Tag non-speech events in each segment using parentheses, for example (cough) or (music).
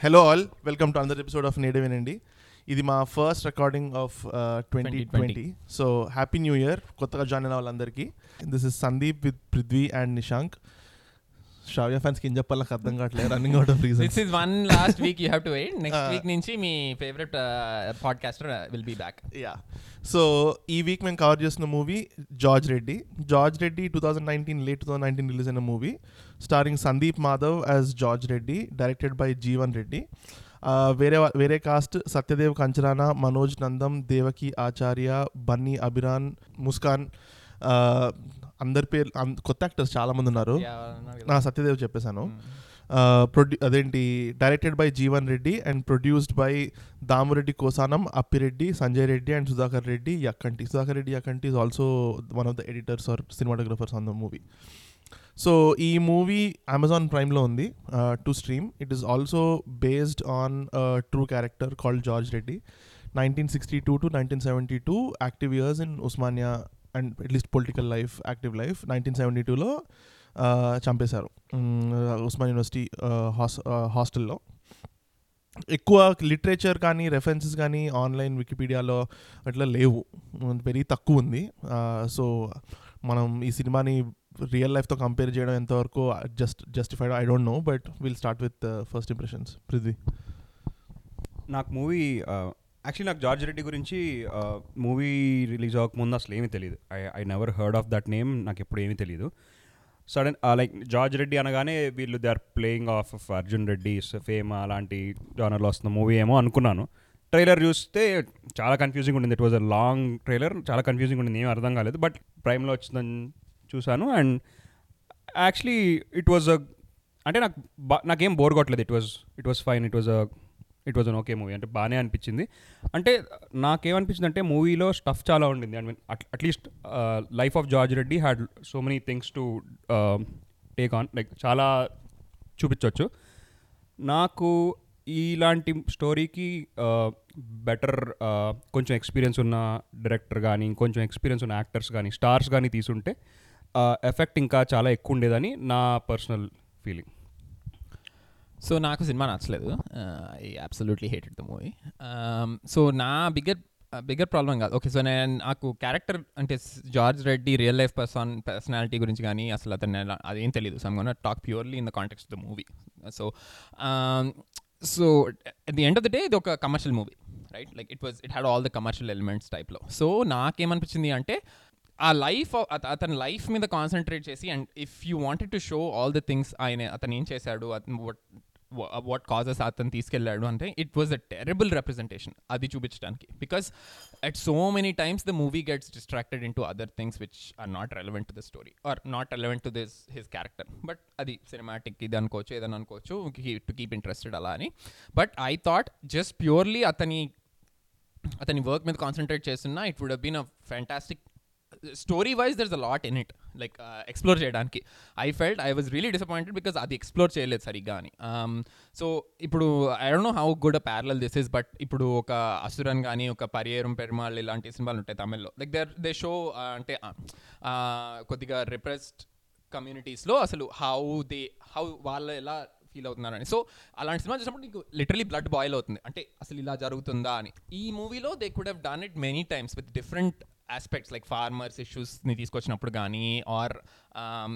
Hello all welcome to another episode of native వినండి ఇది మా first recording of twenty twenty so happy new year కొత్తగా join అయిన వాళ్ళందరికీ. This is Sandeep with Prithvi and Nishank Shravya ఫ్యాన్స్కి ఏం చెప్పాలి నాకు అర్థం కావట్లేదు. Running out of reason this is one last week you have to wait next week నుంచి మీ favourite podcaster will be back yeah so ఈ వీక్ మేము cover చేస్తున్న movie George Reddy George Reddy two thousand nineteen late two thousand nineteen release అయిన movie starring Sandeep Madhav as George Reddy directed by Jeevan Reddy వేరే వేరే cast Satyadev Kancharana Manoj Nandam Devaki Acharya Bunny Abhiran Muskan అందరి పేరు కొత్త actors చాలా మంది ఉన్నారు నా సత్యదేవ్ చెప్పేశాను. ప్రొడ్యూ అదేంటి directed by Jeevan Reddy and produced by Damureddy Kosanam Appireddy Sanjay Reddy and Sudhakar Reddy Yakkanti Sudhakar Reddy Yakkanti is also one of the editors or cinematographers on the movie so ఈ movie Amazon ప్రైమ్లో ఉంది to stream it is also based on true character called George Reddy nineteen sixty two to nineteen seventy two active years in Osmania and at least political life active life nineteen seventy టూలో చంపేశారు. Osman university has హాస్టల్లో ఎక్కువ literature కానీ references కానీ online వికీపీడియాలో అట్లా లేవు. Very తక్కువ ఉంది. సో మనం ఈ సినిమాని రియల్ లైఫ్తో కంపేర్ చేయడం ఎంతవరకు just justified I don't know but will start with first impressions Prithvi నాకు మూవీ యాక్చువల్లీ uh, నాకు జార్జ్ రెడ్డి గురించి uh, మూవీ రిలీజ్ అవ్వకముందు అసలు ఏమీ తెలియదు I I never heard of that name నాకు ఎప్పుడు ఏమీ తెలియదు సడన్ లైక్ జార్జ్ రెడ్డి అనగానే వీళ్ళు they are playing off off Arjun Reddy fame అలాంటి జానర్లో వస్తున్న మూవీ ఏమో అనుకున్నాను. ట్రైలర్ చూస్తే చాలా కన్ఫ్యూజింగ్ ఉండింది. It was a long trailer చాలా కన్ఫ్యూజింగ్ ఉండింది. ఏమీ అర్థం కాలేదు. బట్ ప్రైమ్లో వచ్చిందని చూశాను. And actually it was a అంటే నాకు బా నాకేం బోర్ కొట్టలేదు. It was it was fine. It was a it was an okay movie. అంటే బాగానే అనిపించింది. అంటే నాకేమనిపించింది అంటే మూవీలో స్టఫ్ చాలా ఉండింది. I mean at least life of George Reddy had so many things to take on. Like చాలా చూపించవచ్చు నాకు ఇలాంటి స్టోరీకి బెటర్ కొంచెం ఎక్స్పీరియన్స్ ఉన్న డైరెక్టర్ కానీ ఇంకొంచెం ఎక్స్పీరియన్స్ ఉన్న యాక్టర్స్ కానీ స్టార్స్ కానీ తీసుంటే ఎఫెక్ట్ ఇంకా చాలా ఎక్కువ ఉండేదని నా పర్సనల్ ఫీలింగ్. సో నాకు సినిమా నచ్చలేదు. I absolutely hated the movie. So నా బిగ్గర్ బిగ్గర్ ప్రాబ్లం కాదు. ఓకే సో నేను నాకు క్యారెక్టర్ అంటే George Reddy real life person personality గురించి కానీ అసలు అతను అదేం తెలియదు so gonna talk purely in the context the movie so so at the end of the day ఇది ఒక commercial movie right like it was it had all the commercial elements టైప్లో so నాకేమనిపించింది అంటే ఆ లైఫ్ అతని life మీద concentrate చేసి and if you wanted to show all the things ఆయన అతను ఏం చేశాడు అతను వాట్ కాజెస్ అతను తీసుకెళ్ళాడు అంటే it was a terrible representation అది చూపించడానికి because at so many times the movie gets distracted into other things which are not relevant to the story or not relevant to this his character but అది cinematic ఇది అనుకోవచ్చు ఏదని అనుకోవచ్చు to keep interested అలా అని. But I thought just purely అతని అతని work మీద కాన్సన్ట్రేట్ చేస్తున్నా it would been a fantastic story wise there's a lot in it like explore చేయడానికి. I felt I was really disappointed because అది explore చేయలేదు సరిగ్గా అని. Um, సో ఇప్పుడు I don't know how good a parallel this is but ఇప్పుడు ఒక అసురన్ కానీ ఒక పరియేరం పెరుమాళ్ ఇలాంటి సినిమాలు ఉంటాయి తమిళ్ళో. లైక్ దర్ దే షో అంటే uh, uh, కొద్దిగా రిప్రెస్డ్ కమ్యూనిటీస్లో అసలు హౌ దే హౌ వాళ్ళు ఎలా ఫీల్ అవుతున్నారని సో అలాంటి సినిమా చూసినప్పుడు నీకు లిటరలీ బ్లడ్ బాయిల్ అవుతుంది. అంటే అసలు ఇలా జరుగుతుందా అని. ఈ మూవీలో they could have done it many times with different aspects like farmers ఇష్యూస్ని తీసుకొచ్చినప్పుడు కానీ ఆర్ um,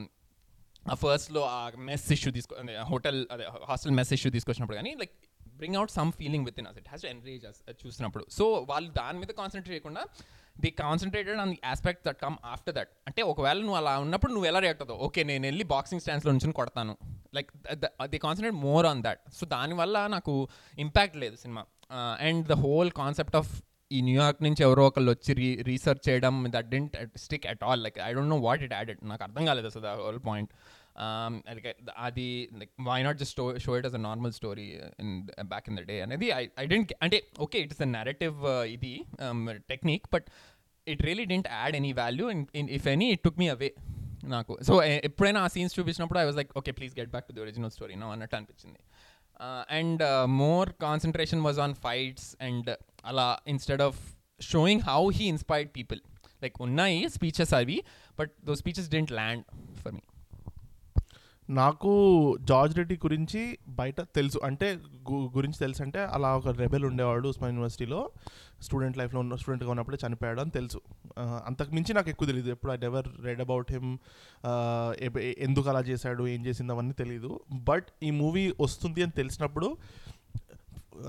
ఆ ఫస్ట్లో ఆ మెస్ ఇష్యూ తీసుకో హోటల్ అదే హాస్టల్ మెస్ ఇష్యూ తీసుకొచ్చినప్పుడు కానీ like bring out some feeling within us it has to us చూసినప్పుడు. సో వాళ్ళు దాని మీద కాన్సన్ట్రేట్ చేయకుండా the concentrated on the aspect that come after that అంటే ఒకవేళ నువ్వు అలా ఉన్నప్పుడు నువ్వు ఎలా రియాక్ట్ అవుతావు? ఓకే నేను వెళ్ళి బాక్సింగ్ స్టాండ్స్లో నుంచి కొడతాను. Like the concentrate more on that so దానివల్ల నాకు ఇంపాక్ట్ లేదు cinema. And the whole concept of ఈ న్యూయార్క్ నుంచి ఎవరో ఒకళ్ళు వచ్చి రీ రీసెర్చ్ చేయడం that didn't stick at all like I don't know what it added నాకు అర్థం కాలేదు అసలు హోల్ పాయింట్ అది like why not just show it as a normal story in back in the day అనేది I I didn't అంటే okay it's a narrative ఇది technique but it really didn't add any value in if any it took me away నాకు. So ఎప్పుడైనా ఆ scenes చూపించినప్పుడు I was like okay please get back to the original story నా అన్నట్టు అనిపించింది. And more concentration was on fights and అలా instead of showing how he inspired people like ఉన్నాయి speeches అవి but those speeches didn't land for me నాకు George Reddy గురించి బయట తెలుసు. అంటే గు- గురించి తెలుసు అంటే అలా ఒక రెబెల్ ఉండేవాడు ఉస్మాన్ యూనివర్సిటీలో. స్టూడెంట్ లైఫ్లో ఉన్న స్టూడెంట్గా ఉన్నప్పుడే చనిపోయాడు అని తెలుసు. అంతకు మించి నాకు ఎక్కువ తెలియదు ఎప్పుడు I never read about him ఎందుకు అలా చేశాడు ఏం చేసింది అవన్నీ తెలియదు బట్ ఈ మూవీ వస్తుంది అని తెలిసినప్పుడు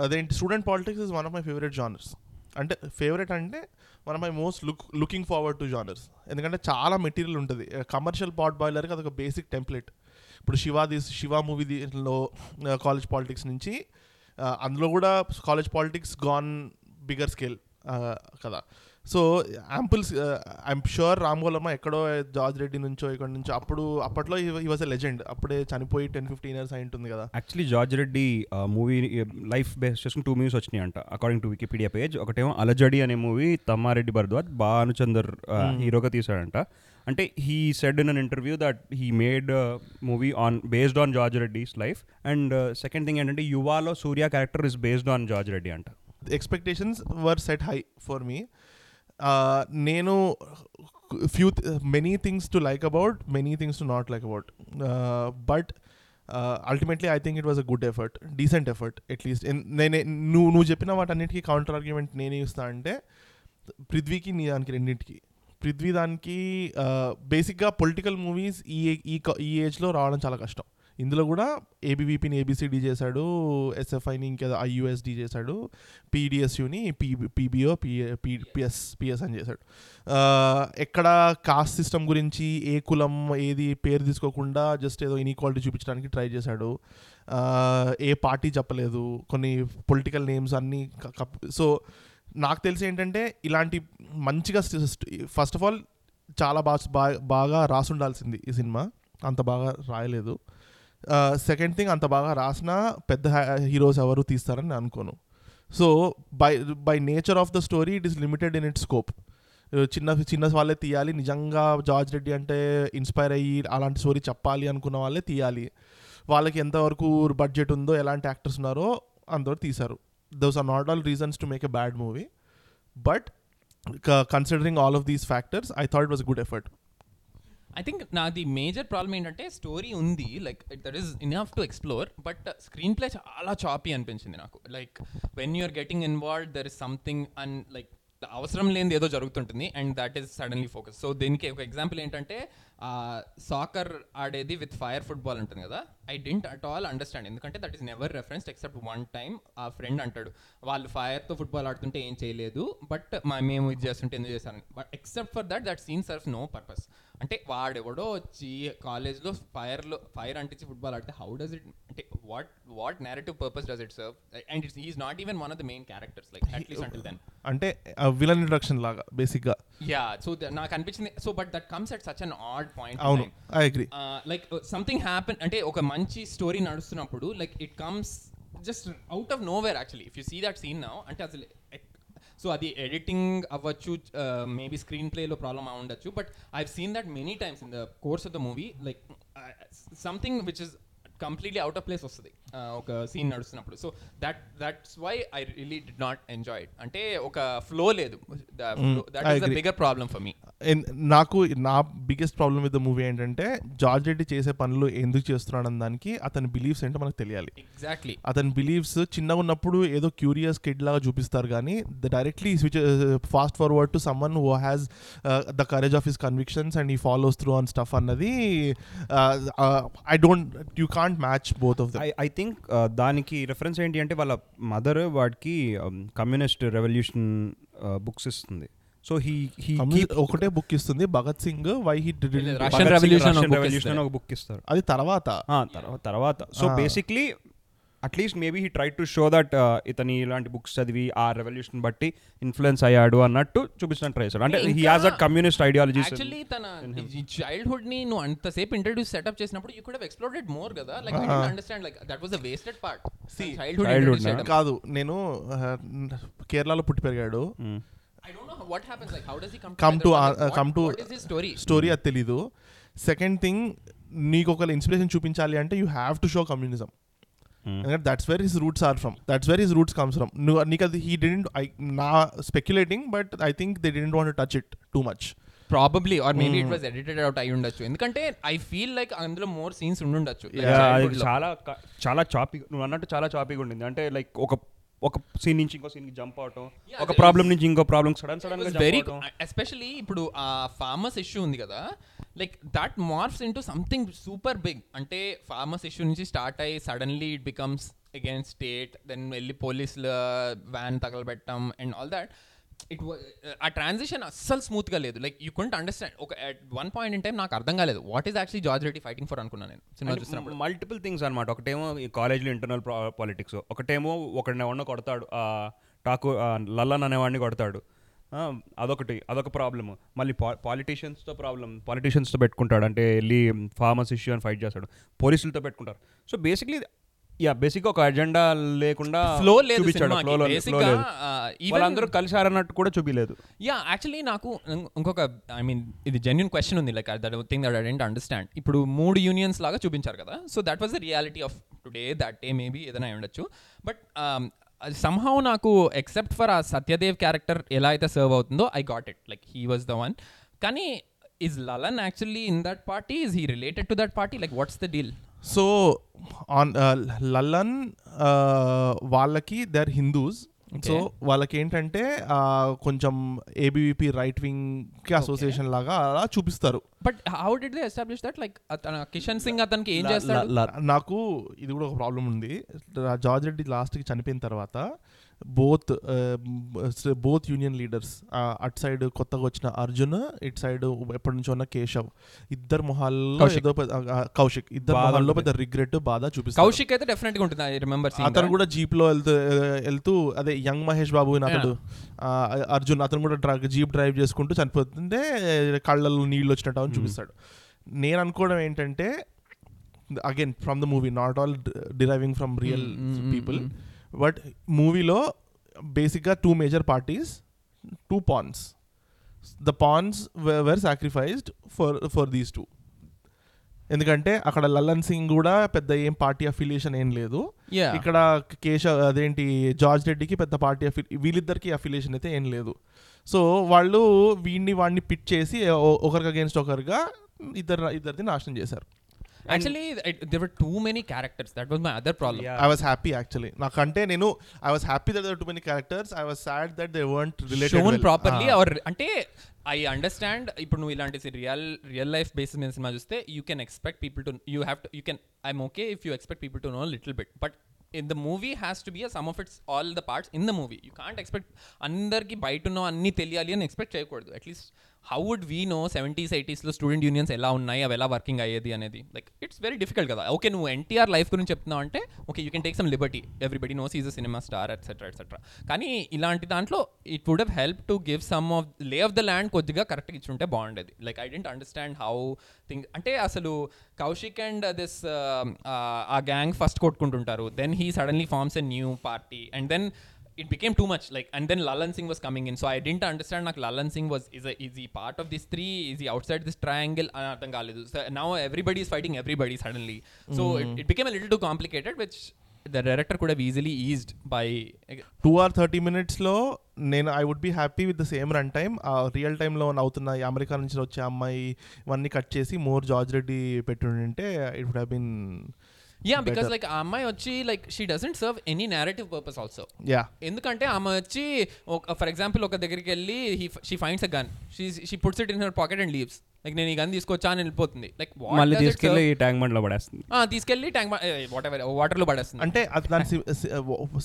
అదేంటి student politics is one of my favourite genres అంటే ఫేవరెట్ అంటే one of my most look looking forward to genres ఎందుకంటే చాలా మెటీరియల్ ఉంటుంది. కమర్షియల్ పాట్ బాయిలర్కి అదొక బేసిక్ టెంప్లెట్ ఇప్పుడు శివ తీస్ శివ మూవీ దీనిలో కాలేజ్ పాలిటిక్స్ నుంచి అందులో కూడా college politics gone bigger scale కదా. So examples I'm sure Ram గోలమ్మ ఎక్కడో జార్జ్ రెడ్డి నుంచో ఇక్కడ నుంచో అప్పుడు అప్పట్లో ఈ వాజ్ ఎ లెజెండ్ అప్పుడే చనిపోయి టెన్ ఫిఫ్టీన్ ఇయర్స్ అయి ఉంటుంది కదా. Actually George Reddy movie life base చేసుకుని టూ మూవీస్ వచ్చినాయి అంట అకార్డింగ్ టు వికీపీడియా పేజ్ ఒకటేమో అలజడి అనే మూవీ తమ్మారెడ్డి భరద్వాజ్ భానుచందర్ హీరోగా తీశాడంట. అంటే he said in an interview that he made movie on based on George Reddy's life and second thing ఏంటంటే యువాలో Surya character is based on George Reddy అంట. Expectations were set high for me నేను few many things to like about many things to not like about but ultimately I think it was a good effort decent effort at least నేనే నువ్వు నువ్వు చెప్పిన వాటన్నిటికీ counter argument నేనే ఇస్తా అంటే పృథ్వీకి నీ దానికి రెండింటికి. పృథ్వీ దానికి బేసిక్గా పొలిటికల్ మూవీస్ ఈ ఈ ఈ ఏజ్లో రావడం చాలా కష్టం. ఇందులో కూడా ఏబీవీపీని ఏబిసిడి చేశాడు ఎస్ఎఫ్ఐని ఇంకేదో ఐయుఎస్డి చేశాడు పీడిఎస్యుని పీ పీబీఓ పిఎస్ పిఎస్ అని చేశాడు. ఎక్కడ కాస్ట్ సిస్టమ్ గురించి ఏ కులం ఏది పేరు తీసుకోకుండా జస్ట్ ఏదో ఇన్ఈక్వాలిటీ చూపించడానికి ట్రై చేశాడు. ఏ పార్టీ చెప్పలేదు కొన్ని పొలిటికల్ నేమ్స్ అన్నీ సో నాకు తెలిసి ఏంటంటే ఇలాంటి మంచిగా ఫస్ట్ ఆఫ్ ఆల్ చాలా బాగా బాగా రాసుండాల్సింది ఈ సినిమా. అంత బాగా రాయలేదు. సెకండ్ థింగ్ అంత బాగా రాసిన పెద్ద హీరోస్ ఎవరు తీస్తారని నేను అనుకోను. So by by nature of the story it is limited in it scope చిన్న చిన్న వాళ్ళే తీయాలి. నిజంగా జార్జ్ రెడ్డి అంటే ఇన్స్పైర్ అయ్యి అలాంటి స్టోరీ చెప్పాలి అనుకున్న వాళ్ళే తీయాలి. వాళ్ళకి ఎంతవరకు బడ్జెట్ ఉందో ఎలాంటి యాక్టర్స్ ఉన్నారో అందరు తీశారు. Those are not all reasons to make a bad movie but considering all of these factors I thought was good effort I think నాది మేజర్ ప్రాబ్లం ఏంటంటే స్టోరీ ఉంది like that is enough to explore but screen play చాలా choppy అనిపించింది నాకు. Like when you're getting involve there is something and like అవసరం లేనిది ఏదో జరుగుతుంటుంది and that is suddenly focus so దీనికి ఒక ఎగ్జాంపుల్ ఏంటంటే సాకర్ ఆడేది విత్ ఫైర్ ఫుట్బాల్ ఉంటుంది కదా. I didn't at all understand ఎందుకంటే that is never referenced except one time ఆ ఫ్రెండ్ అంటాడు. వాళ్ళు ఫైర్తో ఫుట్బాల్ ఆడుతుంటే ఏం చేయలేదు బట్ మా మేము ఇది చేస్తుంటే ఎందుకు చేశారని. But except for that that scene serves no purpose అంటే వాడెవడో వచ్చి కాలేజ్లో ఫైర్లో ఫైర్ అంటించి ఫుట్బాల్ ఆడితే హౌ డస్ ఇట్ అంటే what what narrative purpose does it serve and it's is not even one of the main characters like at least until then అంటే villain introduction లాగా బేసిక్గా యా సో నాకు అనిపించింది so but that comes at such an odd point అవును. I agree like something happen అంటే ఒక మంచి story నడుస్తున్నప్పుడు like it comes just out of nowhere actually if you see that scene now అంటే అసలు so అది ఎడిటింగ్ అవ్వచ్చు maybe screen ప్లేలో ప్రాబ్లమ్ ఉండొచ్చు but I seen that many times in the course of the movie like something which is completely out of place వస్తుంది. ఒక scene నడుస్తున్నప్పుడు. So that that's why I really did not enjoy it అంటే ఒక flow లేదు. That is the. Bigger problem for me నాకు నా biggest problem with the movie ఏంటంటే George Reddy చేసే పనులు ఎందుకు చేస్తున్నాడు అన్న దానికి అతని బిలీఫ్స్ ఏంటో మనకు తెలియాలి. ఎగ్జాక్ట్లీ అతని బిలీఫ్స్ చిన్నగా ఉన్నప్పుడు ఏదో క్యూరియస్ కిడ్ లాగా చూపిస్తారు కానీ the directly switch fast forward to someone who has the courage of his convictions and he follows through on stuff అన్నది I don't you can't match both of the I I think దానికి reference ఏంటి అంటే వాళ్ళ mother వాడికి communist revolution books ఇస్తుంది. So he he ఒకటే book ఇస్తుంది Bhagat Singh why he revolution ఇస్తారు. ఒక బుక్ ఇస్తారు. అది తర్వాత. తర్వాత so. Basically at least maybe he try to show that ఇతని ఇలాంటి బుక్స్ చదివి ఆ రెవల్యూషన్ బట్టి ఇన్ఫ్లుయెన్స్ అయ్యాడు అన్నట్టు చూపించడానికి ట్రై చేశాడు అంటే he has that communist ideologies actually తన చైల్డ్హుడ్ని నువ్వు అంతసేపు ఇంట్రడ్యూస్ సెటప్ చేసినప్పుడు you could have explored more కదా. Like I don't understand like that was the wasted part See, childhood కాదు నేను uh, కేరళలో పుట్టి పెరిగాడు. I don't know what happens like how does he come Come to, come to- what is his story story అది తెలీదు. Second thing నీకు ఒక inspiration చూపించాలి అంటే you have to show communism ఎందుకంటే that's where his roots are from that's where his roots comes from నువ్వు నీకు అది హీ డిడెంట్ ఐ నా speculating but I think they didn't want touch it too much probably or maybe. It was edited out అయి ఉండొచ్చు. ఎందుకంటే I feel like అందులో more scenes ఉండుండొచ్చు. చాలా చాలా చాపీ నువ్వు అన్నట్టు చాలా చాపీగా ఉండింది. అంటే లైక్ ఒక ఒక సీన్ నుంచి ఇంకో సీన్ జంప్ అవటం Yeah, ఒక ప్రాబ్లం నుంచి ఇంకో ప్రాబ్లం సడన్ సడన్గా వెరీ. ఎస్పెషలీ ఇప్పుడు ఆ ఫార్మస్ ఇష్యూ ఉంది కదా like that morphs into something super big అంటే ఫార్మస్ ఇష్యూ నుంచి స్టార్ట్ అయ్యి suddenly it becomes against state then వెళ్ళి పోలీసుల వ్యాన్ తగలబెట్టడం అండ్ ఆల్ దాట్ ఇట్ ఆ ట్రాన్సిషన్ అస్సలు స్మూత్గా లేదు. లైక్ యూ కుంట్ అండర్స్టాండ్ ఒక at one point in time నాకు అర్థం కాలేదు. What is actually George Reddy fighting for అనుకున్నాను నేను సినిమా చూసినప్పుడు మల్టిపుల్ థింగ్స్ అనమాట ఒకటేమో ఈ కాలేజ్లో ఇంటర్నల్ పాలిటిక్స్ ఒకటేమో ఒకడిని ఎవరినో కొడతాడు ఆ టాకు లల్లన్ అనేవాడిని కొడతాడు. అదొకటి అదొక ప్రాబ్లమ్. మళ్ళీ పాలిటీషియన్స్తో ప్రాబ్లం పాలిటీషియన్స్తో పెట్టుకుంటాడు. అంటే వెళ్ళి ఫార్మస్ ఇష్యూ అని ఫైట్ చేస్తాడు. పోలీసులతో పెట్టుకుంటారు. సో బేసిక్లీ యా బేసిక్గా ఒక అజెండా లేకుండా ఫ్లో లేదు వాళ్ళందరూ కలిసారన్నట్టు కూడా చూపించలేదు యా యాక్చువల్లీ నాకు ఇంకొక ఐ మీన్ ఇది జెన్యున్ క్వశ్చన్ ఉంది. Like that thing that I didn't understand ఇప్పుడు మూడు యూనియన్స్ లాగా చూపించారు కదా. So that was the reality of today that day maybe ఏదైనా అయి ఉండొచ్చు. బట్ సంహౌ నాకు ఎక్సెప్ట్ ఫర్ ఆ సత్యదేవ్ క్యారెక్టర్ ఎలా అయితే సర్వ్ అవుతుందో I got it like he was the one కానీ is Lallan actually in that party is he related to that party like what's the deal so on Lallan వాళ్ళకి they are Hindus so వాళ్ళకి ఏంటంటే కొంచెం ABVP right వింగ్కి association లాగా అలా చూపిస్తారు. But how did they establish that like Kishan Singh అతనికి ఏం చేస్తాడు? నాకు ఇది కూడా ఒక ప్రాబ్లం ఉంది. జార్జ్ రెడ్డి లాస్ట్కి చనిపోయిన తర్వాత బోత్ బోత్ యూనియన్ లీడర్స్ అటు సైడ్ కొత్తగా వచ్చిన అర్జున్ ఇటు సైడ్ ఎప్పటి నుంచో ఉన్న కేశవ్. ఇద్దరు మొహాల్లో కౌశిక్. ఏదో కౌశిక్. ఇద్దరు మొహాల్లో. పెద్ద రిగ్రెట్ బాధ చూపిస్తారు. కౌశిక్ అయితే డెఫినెట్గా ఉంటుంది ఐ రిమెంబర్ అతను కూడా జీప్లో వెళ్తూ వెళ్తూ అదే యంగ్ మహేష్ బాబు అతడు అర్జున్ అతను కూడా డ్రగ్ జీప్ డ్రైవ్ చేసుకుంటూ చనిపోతుంటే కళ్ళల్లో నీళ్ళు వచ్చినట్టు అని చూపిస్తాడు. నేను అనుకోవడం ఏంటంటే again from the movie not all deriving from real people. But మూవీలో బేసిక్గా two major parties two pawns the pawns were sacrificed for for these two ఎందుకంటే అక్కడ లల్లన్ సింగ్ కూడా పెద్ద ఏం పార్టీ అఫిలియేషన్ ఏం లేదు. ఇక్కడ కేశవ్ అదేంటి జార్జ్ రెడ్డికి పెద్ద పార్టీ అఫి వీళ్ళిద్దరికి అఫిలియేషన్ అయితే ఏం లేదు. సో వాళ్ళు వీడిని వాడిని పిట్ చేసి ఒకరికి అగేన్స్ట్ ఒకరుగా ఇద్దరు ఇద్దరిది నాశనం చేశారు. Actually there were too many characters that was my other problem. I was happy actually నాకంటే నేను I was happy that too many characters I was sad that they weren't shown related properly or అంటే I understand ఇప్పుడు నువ్వు ఇలాంటి real real life basis మీద cinema చూస్తే you can expect people to you have to you can I'm okay if you expect people to know little bit but in the movie has to be a sum of its all the parts in the movie you can't expect అందరికి బయట ఉన్న అన్ని తెలియాలి అని expect చేయకూడదు. At least how would we know seventies ఎయిటీస్లో student unions ఎలా ఉన్నాయి? అవి ఎలా వర్కింగ్ అయ్యేది అనేది? లైక్ ఇట్స్ వెరీ డిఫికల్ట్ కదా. ఓకే నువ్వు ఎన్టీఆర్ లైఫ్ గురించి చెప్తున్నావు అంటే okay you can take some liberty everybody knows is a cinema star etcetera etcetera కానీ ఇలాంటి దాంట్లో it would have help to give some of lay of the land కొద్దిగా కరెక్ట్గా ఇచ్చుంటే బాగుండేది. Like I didn't understand how thing అంటే అసలు Kaushik and this ఆ gang first కొట్టుకుంటుంటారు. Then he suddenly forms a new party and then it became too much like and then lalan singh was coming in so i didn't understand like lalan singh was is, a, is he part of this three is he outside this triangle అని అర్థం కాలేదు so now everybody is fighting everybody suddenly so it, it became a little too complicated which the director could have easily eased by two or thirty మినిట్స్లో నేను I would be happy with the same run time ఆ real టైంలో అవుతున్న ఈ America నుంచి వచ్చే అమ్మాయి ఇవన్నీ కట్ చేసి మోర్ జార్జ్ రెడ్డి పెట్టుంటే it would have been yeah because Better. like ఆ అమ్మాయి వచ్చి like she doesn't serve any narrative purpose also yeah ఎందుకంటే ఆమె వచ్చి ఫర్ ఎగ్జాంపుల్ ఒక దగ్గరికి వెళ్ళి she finds a gun she she puts it in her pocket and leaves like నేను ఈ గన్ తీసుకొచ్చా అని వెళ్ళిపోతుంది. లైక్ మళ్ళీ తీసుకెళ్ళి ట్యాంక్ బండ్లో పడేస్తుంది. తీసుకెళ్ళి ట్యాంక్ వాట్ ఎవర్ వాటర్లో పడేస్తుంది. అంటే అది దాని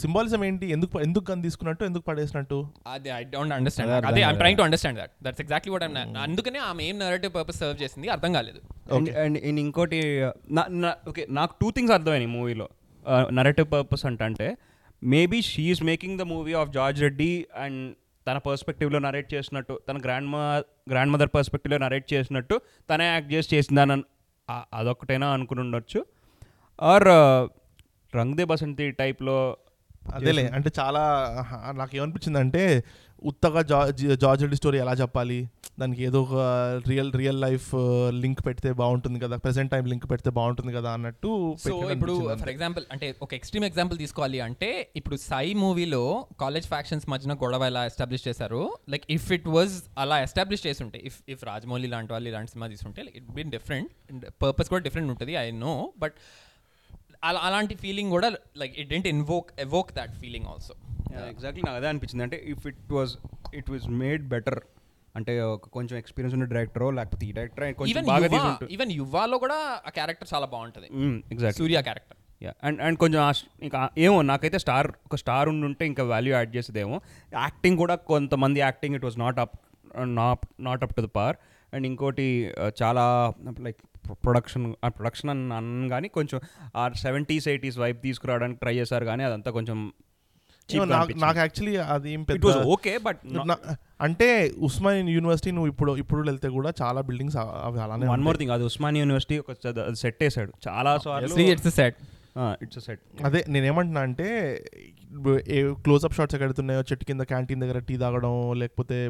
సింబాలిజం ఏంటి? ఎందుకు ఎందుకు గన్ తీసుకున్నట్టు ఎందుకు పడేసినట్టు? అదే ఐ డోంట్ అండర్స్టాండ్ అదే కాలేదు. Trying to understand that that's exactly what I'm అందుకనే ఆమె ఏం నరేటివ్ పర్పస్ సర్వ్ చేసింది అర్థం కాలేదు. అండ్ ఇంకోటి ఓకే నాకు టూ థింగ్స్ అర్థమైనాయి మూవీలో. నరేటివ్ పర్పస్ అంటే అంటే maybe she's making the movie of George Reddy and తన పర్స్పెక్టివ్లో నరేట్ చేసినట్టు తన గ్రాండ్ మా గ్రాండ్ మదర్ పర్స్పెక్టివ్లో నరేట్ చేసినట్టు తనే యాక్ట్ చేసి చేసిందని అన్- ఆ- అదొకటైనా అనుకుని ఉండొచ్చు. ఆర్ రంగ్ దే బసంతి టైప్లో అదేలే అంటే చాలా నాకు ఏమనిపించింది అంటే ఉత్తగా జా జార్జ్ రెడ్డి స్టోరీ ఎలా చెప్పాలి? దానికి ఏదో ఒక రియల్ రియల్ లైఫ్ లింక్ పెడితే బాగుంటుంది కదా ప్రెసెంట్ టైం లింక్ పెడితే బాగుంటుంది కదా అన్నట్టు సో ఇప్పుడు ఫర్. ఎగ్జాంపుల్ అంటే ఒక ఎక్స్ట్రీమ్ ఎగ్జాంపుల్ తీసుకోవాలి అంటే ఇప్పుడు సై మూవీలో కాలేజ్ ఫ్యాక్షన్స్ మధ్యన గొడవ ఎలా ఎస్టాబ్లిష్ చేశారు? లైక్ ఇఫ్ ఇట్ వాజ్ అలా ఎస్టాబ్లిష్ చేసి ఉంటే ఇఫ్ ఇఫ్ రాజమౌళి లాంటి వాళ్ళు ఇలాంటి సినిమా తీసుంటే ఇట్ బీన్ డిఫరెంట్ పర్పస్ కూడా డిఫరెంట్ ఉంటుంది ఐ నో బట్ అలా అలాంటి ఫీలింగ్ కూడా like it didn't invoke evoke that feeling also. Exactly నాకు అదే అనిపించింది. అంటే if it was it was made better అంటే ఒక కొంచెం ఎక్స్పీరియన్స్ ఉన్న డైరెక్టరో లేకపోతే ఈ డైరెక్టర్ కొంచెం ఈవెన్ బాగా ఈవెన్ యువాలో కూడా ఆ క్యారెక్టర్ చాలా బాగుంటుంది. Exact Surya character and and కొంచెం ఇంకా ఏమో నాకైతే స్టార్ ఒక స్టార్ ఉండుంటే ఇంకా వాల్యూ యాడ్ చేసేదేమో. యాక్టింగ్ కూడా కొంతమంది acting it was not up not not up to the par and ఇంకోటి ఆ, చాలా లైక్ ప్రొడక్షన్ ఆ ప్రొడక్షన్ అని అన్న కానీ కొంచెం ఆ సెవెంటీస్ ఎయిటీస్ వైపు తీసుకురావడానికి ట్రై చేశారు. కానీ అదంతా కొంచెం నాకు నాకు యాక్చువల్లీ అది ఏం పెద్ద ఓకే బట్ అంటే ఉస్మాన్ యూనివర్సిటీ నువ్వు ఇప్పుడు ఇప్పుడు వెళ్తే కూడా చాలా బిల్డింగ్స్ అవి అలానే వన్ మోర్ థింగ్ అది ఉస్మాన్ యూనివర్సిటీ ఒక సెట్ వేసాడు. చాలా సార్లు ఇట్స్ సెట్ ఇట్స్ సెట్ అదే నేనేమంటున్నా అంటే క్లోజ్అప్ షాట్స్ ఎక్కడున్నాయో చెట్టు కింద క్యాంటీన్ దగ్గర టీ తాగడం లేకపోతే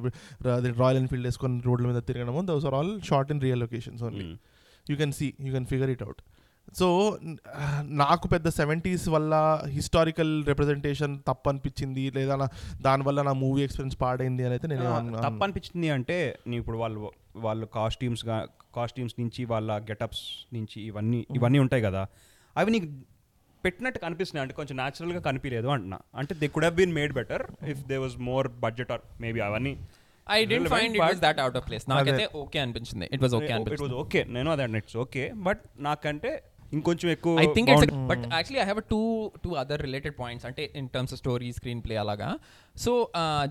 రాయల్ ఎన్ఫీల్డ్ వేసుకొని రోడ్ల మీద తిరగడం those are all shot in real locations only you can see you can figure it out so నాకు పెద్ద సెవెంటీస్ వల్ల హిస్టారికల్ రిప్రజెంటేషన్ తప్పు అనిపించింది లేదా నా దానివల్ల నా మూవీ ఎక్స్పీరియన్స్ పాడైంది అని అయితే నేను తప్పు అనిపించింది అంటే నీ ఇప్పుడు వాళ్ళు వాళ్ళు కాస్ట్యూమ్స్ కాస్ట్యూమ్స్ నుంచి వాళ్ళ గెటప్స్ నుంచి ఇవన్నీ ఇవన్నీ ఉంటాయి కదా. అవి నీకు పెట్టినట్టు కనిపిస్తున్నాయి. అంటే కొంచెం న్యాచురల్గా కనిపించలేదు అంటున్నా. అంటే they could have been made better if they was more budget or maybe అవన్నీ I didn't find it was that out of place నాకైతే ఓకే అనిపించింది. It was okay it was okay నేను అదే ఇట్స్ ఓకే బట్ నాకంటే ఇంకొంచెం ఎక్కువ I think it's. But actually I have two two other related points అంటే in terms of story screen play అలాగా so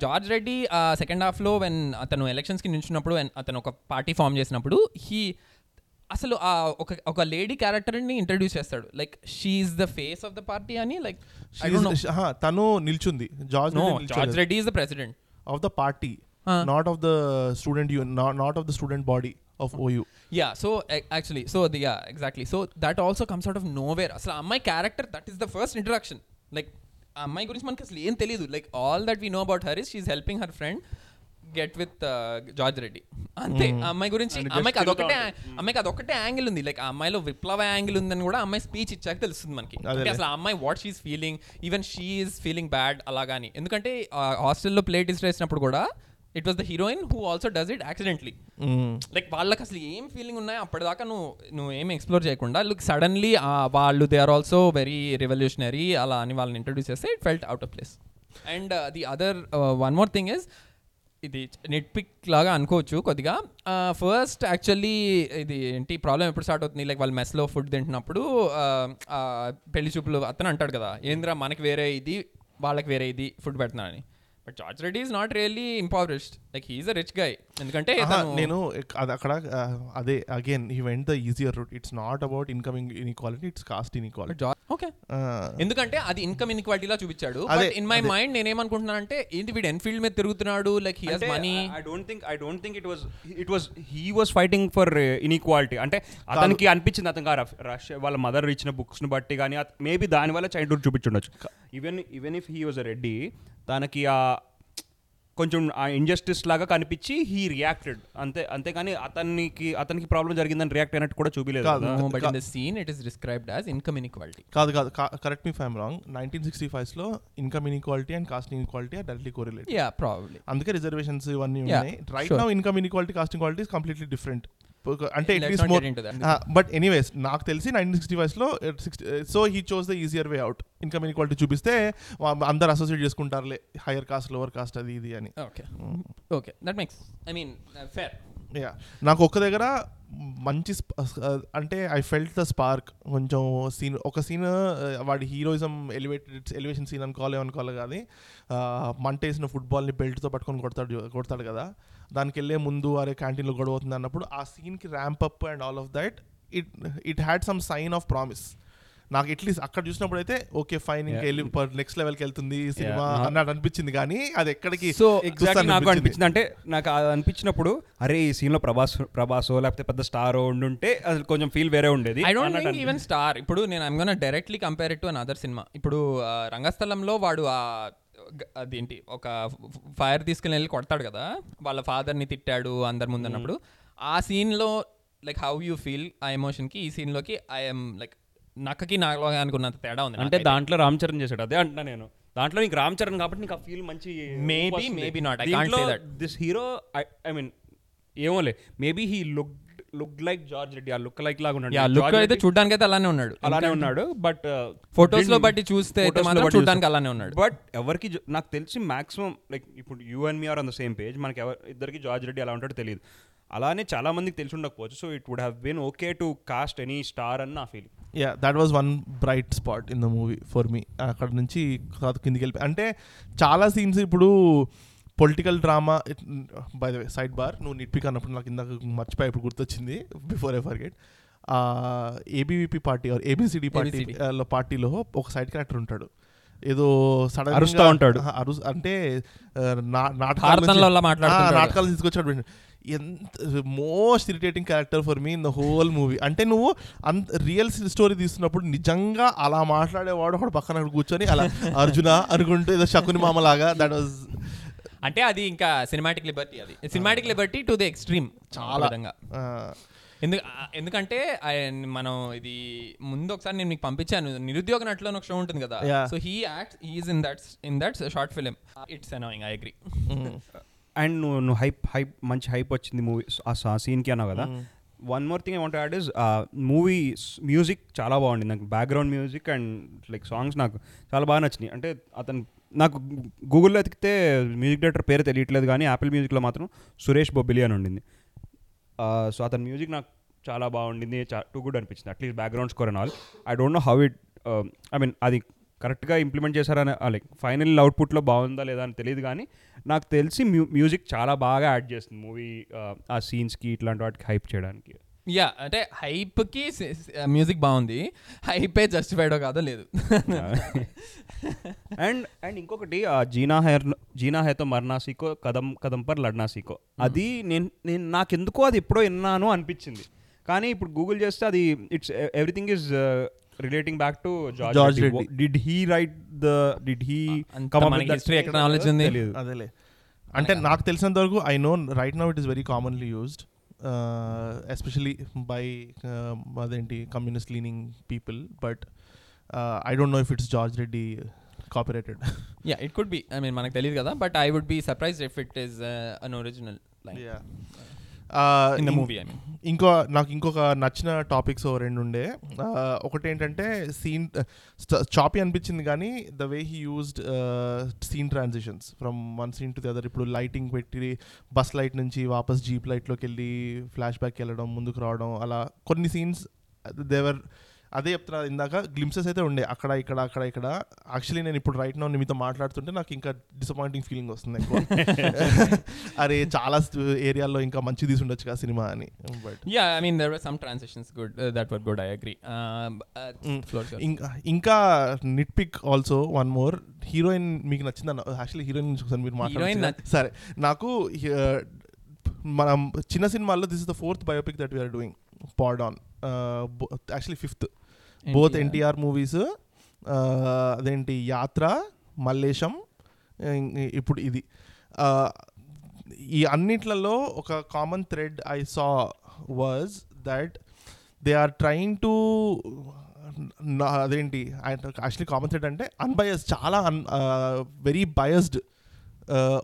George Reddy second హాఫ్లో when అతను ఎలక్షన్స్కి నించున్నప్పుడు and అతను ఒక పార్టీ ఫామ్ చేసినప్పుడు హీ అసలు ఆ ఒక ఒక లేడీ క్యారెక్టర్ని ఇంట్రడ్యూస్ చేస్తాడు. Like she's the face of the party అని లైక్ తను నిల్చుంది. George no George Reddy is the president of the party Huh. Not of the student you not of the student body of OU yeah so actually so the yeah exactly so that also comes out of nowhere అసలు అమ్మాయి character that is the first introduction like ఆ అమ్మాయి గురించి మనకి అసలు ఏం తెలియదు like all that we know about her is she's helping her friend get with George Reddy అంతే ఆ అమ్మాయి గురించి అమ్మాయికి అదొకటే అమ్మాయికి అదొకటే యాంగిల్ ఉంది లైక్ ఆ అమ్మాయిలో విప్లవ యాంగిల్ ఉందని కూడా అమ్మాయి స్పీచ్ ఇచ్చాక తెలుస్తుంది మనకి. అసలు ఆ అమ్మాయి what she's feeling even she's feeling bad అలాగాని ఎందుకంటే హాస్టల్లో ప్లేట్ ఇస్ట్ వేసినప్పుడు కూడా it was the heroine who also does it accidentally like వాళ్ళకి అసలు ఏం ఫీలింగ్ ఉన్నాయో అప్పటిదాకా నువ్వు నువ్వు ఏం ఎక్స్ప్లోర్ చేయకుండా లుక్ సడన్లీ వాళ్ళు they are also very revolutionary అలా అని వాళ్ళని ఇంట్రడ్యూస్ చేస్తే it felt out of place and the other one more thing is ఇది నెట్ పిక్ లాగా అనుకోవచ్చు కొద్దిగా. ఫస్ట్ యాక్చువల్లీ ఇది ఏంటి ప్రాబ్లం ఎప్పుడు స్టార్ట్ అవుతుంది? లైక్ వాళ్ళు మెస్లో ఫుడ్ తింటున్నప్పుడు పెళ్ళి చూపులు అతను అంటాడు కదా ఏంద్రా మనకి వేరే ఇది వాళ్ళకి వేరే ఇది food పెడుతున్నానని. But George Reddy is not really impoverished like he's a rich guy ఎందుకంటే నేను అక్కడ అదే again he went the easier route it's not about incoming inequality it's caste inequality okay. ఎందుకంటే అది ఇన్కమ్ ఇన్క్వాలిటీలా చూపించాడు. In my. మైండ్ నేనేమనుకుంటున్నానంటే ఏంటి వీడు ఎన్ఫీల్డ్ మీద తిరుగుతున్నాడు? Like he has money I don't think I don't think it was it was he was fighting for inequality అంటే అతనికి అనిపించింది అతనికి రష్ వాళ్ళ మదర్ ఇచ్చిన బుక్స్ని బట్టి కానీ మేబీ దాని వల్ల childhood చూపించుండొచ్చు. Even even if he was Reddy తనకి ఆ కొంచెం ఆ ఇంజస్టిస్ లాగా కనిపించి హీ రియాక్టెడ్ అంతే అంతేకాని అతనికి అతనికి ప్రాబ్లం జరిగిందని రియాక్ట్ అయినట్టు కూడా చూపించలేదు కాదు. కదా. But in the scene it is described as income inequality కాదు కాదు correct me if I'm wrong nineteen sixty ఫైవ్లో income inequality and caste inequality are directly correlate yeah probably అందుకే రిజర్వేషన్స్ ఇవన్నీ Yeah, ఉన్నాయి right. Now income inequality caste inequality is completely different అంటే it more. But anyways నాకు తెలిసి nineteen sixty ఫైవ్లో sixty so he chose the easier way out income inequality చూపిస్తే అందరు associate చేసుకుంటారులే. హైయర్ కాస్ట్ లోవర్ కాస్ట్ అది ఇది అని. Okay okay that makes I mean fair yeah నాకు ఒక్క దగ్గర మంచి sp- uh, అంటే ఐ ఫెల్ట్ ద స్పార్క్ కొంచెం సీన్ ఒక సీన్ వాడి హీరోయిజం ఎలివేటెడ్ ఎలివేషన్ సీన్ అనుకోవాలి అనుకోవాలి కానీ మంట వేసిన ఫుట్బాల్ని బెల్ట్తో పట్టుకొని కొడతాడు కొడతాడు కదా. దానికి వెళ్ళే ముందు అరే క్యాంటీన్లో గొడవ అవుతుంది అన్నప్పుడు ఆ సీన్కి ramp up and all of that it it had some sign of promise నాకు అట్లీస్ట్ అక్కడ చూసినప్పుడు అయితే ఓకే ఫైన్ ఇంకా వెళ్ళి నెక్స్ట్ లెవెల్కి వెళ్తుంది సినిమా Yeah. అన్నట్టు అనిపించింది కానీ అది ఎక్కడికి సో ఎగ్జాక్ట్లీ నాకు అనిపించింది. అంటే నాకు అది అనిపించినప్పుడు అరే ఈ సీన్లో ప్రభాస్ ప్రభాసో లేకపోతే పెద్ద స్టార్ ఉండుంటే అసలు కొంచెం ఫీల్ వేరే ఉండేది I don't think even star ఇప్పుడు నేను I'm gonna directly compare it to another cinema ఇప్పుడు రంగస్థలంలో వాడు అదేంటి ఒక ఫైర్ తీసుకుని వెళ్ళి కొడతాడు కదా వాళ్ళ ఫాదర్ని తిట్టాడు అందరి ముందు అన్నప్పుడు. ఆ సీన్లో లైక్ హౌ యూ ఫీల్ ఆ ఎమోషన్కి ఈ సీన్లోకి ఐఎమ్ లైక్ నక్కకి నాలో అనుకున్నంత తేడా ఉంది అంటే దాంట్లో రామ్ చరణ్ చేశాడు అదే అంటున్నా నేను. దాంట్లో నీకు రామ్ చరణ్ కాబట్టి నీకు ఆ ఫీల్ మంచి Maybe, maybe not. I can't say that. This hero I mean ఏమోలే. Maybe he look look like George Reddy ఆ లుక్ లైక్ లాగా ఉన్నాడు. యా లుక్ అయితే చూడడానికి అయితే అలానే ఉన్నాడు. అలానే ఉన్నాడు uh, బట్ ఫొటోస్లో బట్టి చూస్తే అయితే మాత్రం చూడడానికి అలానే ఉన్నాడు. బట్ ఎవరికి నాకు తెలిసి మాక్సిమం లైక్ ఇప్పుడు you and me are on the same page మనకి ఎవరు ఇద్దరికి జార్జ్ రెడ్డి ఎలా ఉంటాడో తెలియదు. అలానే చాలా మందికి తెలిసి ఉండకపోవచ్చు. So it would have been okay to cast any star అని నా feeling yeah that was one bright spot in the movie for me అక్కడ నుంచి కాదు కిందికి వెళ్ళి అంటే చాలా సీన్స్ ఇప్పుడు political drama by the way side bar నువ్వు నిట్పిక్ అన్నప్పుడు నాకు ఇందాక మర్చిపోయి ఇప్పుడు గుర్తొచ్చింది before I forget ABVP party or ABCD party పార్టీలో ఒక సైడ్ క్యారెక్టర్ ఉంటాడు. ఏదో సడన్ అరుస్తా ఉంటాడు. అరు అంటే నాటకాలు తీసుకొచ్చాడు ఎంత most irritating character for me in the whole movie అంటే నువ్వు అంత రియల్ స్టోరీ తీస్తున్నప్పుడు నిజంగా అలా మాట్లాడేవాడు ఒకడు పక్కన కూర్చొని అలా (laughs) అర్జున అనుకుంటూ ఏదో శకుని మామలాగా దట్ వాజ్ అంటే అది ఇంకా సినిమాటిక్ లిబర్టీ అది. Cinematic liberty to the extreme చాలా. విధంగా ఎందుకు ఎందుకంటే మనం ఇది ముందు ఒకసారి నేను మీకు పంపించాను. నిరుద్యోగ నటులో ఒక షో ఉంటుంది కదా. So he act he's in that in that short film it's annoying I agree and నువ్వు నువ్వు హైప్ హైప్ మంచి హైప్ వచ్చింది మూవీ ఆ సీన్కి అన్నావు కదా. One more thing I want add is movie music చాలా బాగుంది. నాకు background music and like songs నాకు చాలా బాగా నచ్చినాయి. అంటే అతను నాకు గూగుల్లో ఎతికితే మ్యూజిక్ డైరెక్టర్ పేరు తెలియట్లేదు కానీ యాపిల్ మ్యూజిక్లో మాత్రం సురేష్ బొబ్బిలి అని ఉండింది. సో అతని మ్యూజిక్ నాకు చాలా బాగుండింది టూ గుడ్ అనిపించింది. At least background score and all I don't know how it I mean అది కరెక్ట్గా ఇంప్లిమెంట్ చేశారని లైక్ ఫైనల్ అవుట్పుట్లో బాగుందా లేదా అని తెలియదు కానీ నాకు తెలిసి మ్యూ మ్యూజిక్ చాలా బాగా యాడ్ చేస్తుంది. మూవీ uh, ఆ సీన్స్కి ఇట్లాంటి వాటికి హైప్ చేయడానికి. యా అంటే హైప్కి మ్యూజిక్ బాగుంది. హైపే జస్టిఫైడో కాదో లేదు. (laughs) అండ్ అండ్ ఇంకొకటి జీనా హెర్ జీనా హేతో మర్నా సీకో కదం కదం పర్ లడ్నా సీకో. అది నేను నేను నాకెందుకో అది ఎప్పుడో విన్నాను అనిపించింది. కానీ ఇప్పుడు గూగుల్ చేస్తే అది it's everything is relating back to George George. Did he write the did he history ఎక్కడ knowledge ఉంది? అదేలే. అంటే నాకు తెలిసినంత వరకు I know right now it is very commonly used especially by అదేంటి communist leaning people but I don't know if it's George Reddy copyrighted yeah it could be I mean మనకు తెలియదు కదా but I would be surprise if it is an original line in the movie I mean ఇంకో నాకు ఇంకొక నచ్చిన topics రెండు ఉండే. ఒకటి ఏంటంటే సీన్ చాపీ అనిపించింది కానీ the way he used scene transitions from one scene to the other ఇప్పుడు లైటింగ్ పెట్టి బస్ లైట్ నుంచి వాపస్ జీప్ లైట్లోకి వెళ్ళి ఫ్లాష్ బ్యాక్ వెళ్ళడం ముందుకు రావడం అలా కొన్ని సీన్స్ దేవర్ అదే చెప్తున్నా ఇందాక గ్లిమ్సెస్ అయితే ఉండే. అక్కడ ఇక్కడ అక్కడ ఇక్కడ. యాక్చువల్లీ నేను ఇప్పుడు రైట్ నో మీతో మాట్లాడుతుంటే నాకు ఇంకా డిసప్పాయింటింగ్ ఫీలింగ్ వస్తుంది ఎక్కువ. (laughs) అరే చాలా ఏరియాల్లో ఇంకా మంచి తీసి ఉండొచ్చు కదా సినిమా అని. But yeah I mean there were some transactions good that were good I agree ఇంకా ఇంకా nitpick also one more heroine మీకు నచ్చిందన్న యాక్చువల్లీ హీరోయిన్ ఒకసారి మీరు మాట్లాడారు సరే. నాకు uh, మనం చిన్న సినిమాల్లో this is the fourth biopic that we're doing pod on actually fifth both NTR movies అదేంటి యాత్ర మల్లేశం ఇప్పుడు ఇది. ఈ అన్నిట్లలో ఒక common thread I saw was that they are trying to అదేంటి యాక్చువల్లీ కామన్ థ్రెడ్ అంటే అన్బయస్డ్ చాలా అన్ very biased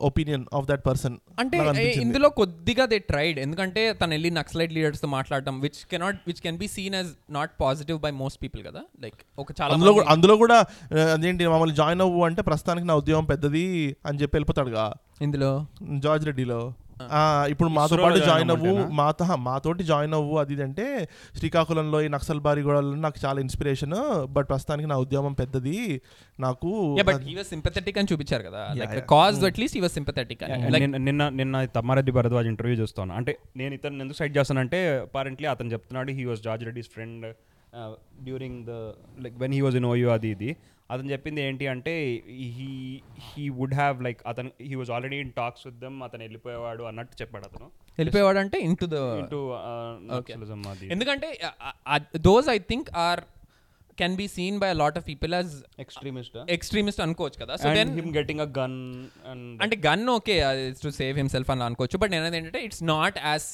opinion of that person అంటే ఇందులో కొద్దిగా దే ట్రైడ్ ఎందుకంటే తను వెళ్ళి నక్సలైట్ లీడర్స్తో మాట్లాడటం which cannot which can be seen as not positive by most people కదా? లైక్ ఒక చాలా అందులో అందులో కూడా uh, అదేంటి మమ్మల్ని జాయిన్ అవ్వు అంటే ప్రస్తుతానికి నా ఉద్యోగం పెద్దది అని చెప్పి వెళ్ళిపోతాడుగా. ఇందులో? జార్జ్ రెడ్డిలో. ఇప్పుడు మాతో పాటు join జాయిన్ అవ్వు? మాతో మాతోటి జాయిన్ అవ్వు. అది ఇది అంటే శ్రీకాకుళంలో ఈ నక్సల్ బారి గోడలో నాకు చాలా ఇన్స్పిరేషన్ బట్ ప్రస్తుతానికి నా ఉద్యమం పెద్దది. నాకు సింపథెటిక్ అని చూపించారు కదా. Cause at least he was sympathetic నిన్న నిన్న నిన్న తమ్మారెడ్డి భరద్వాజ్ ఇంటర్వ్యూ చూస్తాను. అంటే నేను ఇతను ఎందుకు సైడ్ చేస్తానంటే అపారెంట్లీ అతను చెప్తున్నాడు he was George Reddy's friend during the like when he was in OU అది ఇది. అతను చెప్పింది ఏంటి అంటే he he would have like అతను he was already in talks with them అతను వెళ్ళిపోయేవాడు అన్నట్టు చెప్పాడు అతను. వెళ్ళిపోయాడు అంటే ఇంటూ ద ఎందుకంటే those I think are can be seen by lot of people as extremist extremist అనుకోవచ్చు కదా so and then him getting a gun and అంటే gun okay to save himself అని అనుకోవచ్చు బట్ నేను ఏంటంటే it's not as